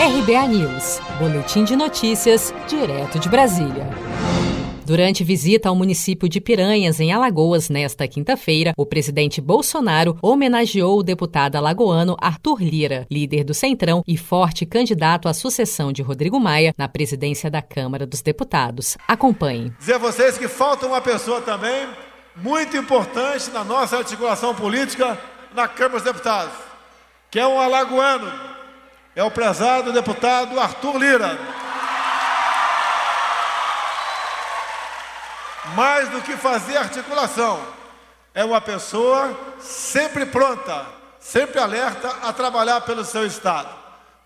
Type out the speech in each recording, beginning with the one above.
RBA News, Boletim de Notícias, direto de Brasília. Durante visita ao município de Piranhas, em Alagoas, nesta quinta-feira, o presidente Bolsonaro homenageou o deputado alagoano Arthur Lira, líder do Centrão e forte candidato à sucessão de Rodrigo Maia na presidência da Câmara dos Deputados. Acompanhe. Dizer a vocês que falta uma pessoa também muito importante na nossa articulação política na Câmara dos Deputados, que é um alagoano, é o prezado deputado Arthur Lira. mais do que fazer articulação, é uma pessoa sempre pronta, sempre alerta a trabalhar pelo seu Estado.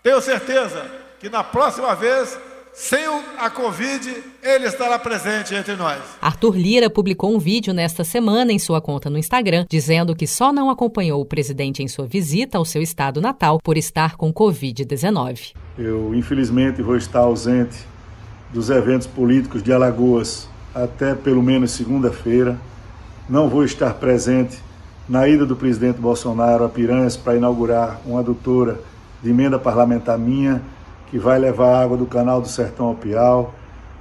Tenho certeza que na próxima vez sem a Covid, ele estará presente entre nós. Arthur Lira publicou um vídeo nesta semana em sua conta no Instagram, dizendo que só não acompanhou o presidente em sua visita ao seu estado natal por estar com Covid-19. Eu, infelizmente, vou estar ausente dos eventos políticos de Alagoas até pelo menos segunda-feira. Não vou estar presente na ida do presidente Bolsonaro a Piranhas para inaugurar uma adutora de emenda parlamentar minha, que vai levar água do canal do Sertão ao Piau.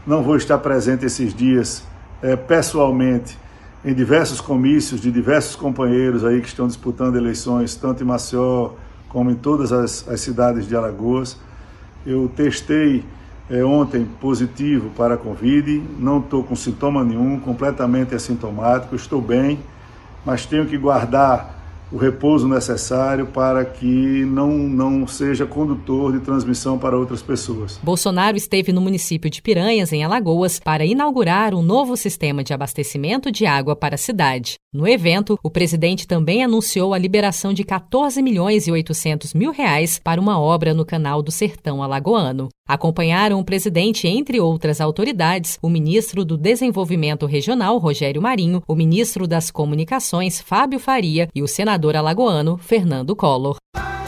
Não vou estar presente esses dias é, pessoalmente em diversos comícios de diversos companheiros aí que estão disputando eleições, tanto em Maceió como em todas as, as cidades de Alagoas. Eu testei é, ontem positivo para a Covid, não estou com sintoma nenhum, completamente assintomático, estou bem, mas tenho que guardar o repouso necessário para que não, não seja condutor de transmissão para outras pessoas. Bolsonaro esteve no município de Piranhas, em Alagoas, para inaugurar um novo sistema de abastecimento de água para a cidade. No evento, o presidente também anunciou a liberação de 14 milhões e 800 mil reais para uma obra no canal do Sertão Alagoano. Acompanharam o presidente, entre outras autoridades, o ministro do Desenvolvimento Regional, Rogério Marinho, o ministro das Comunicações, Fábio Faria, e o senador alagoano, Fernando Collor.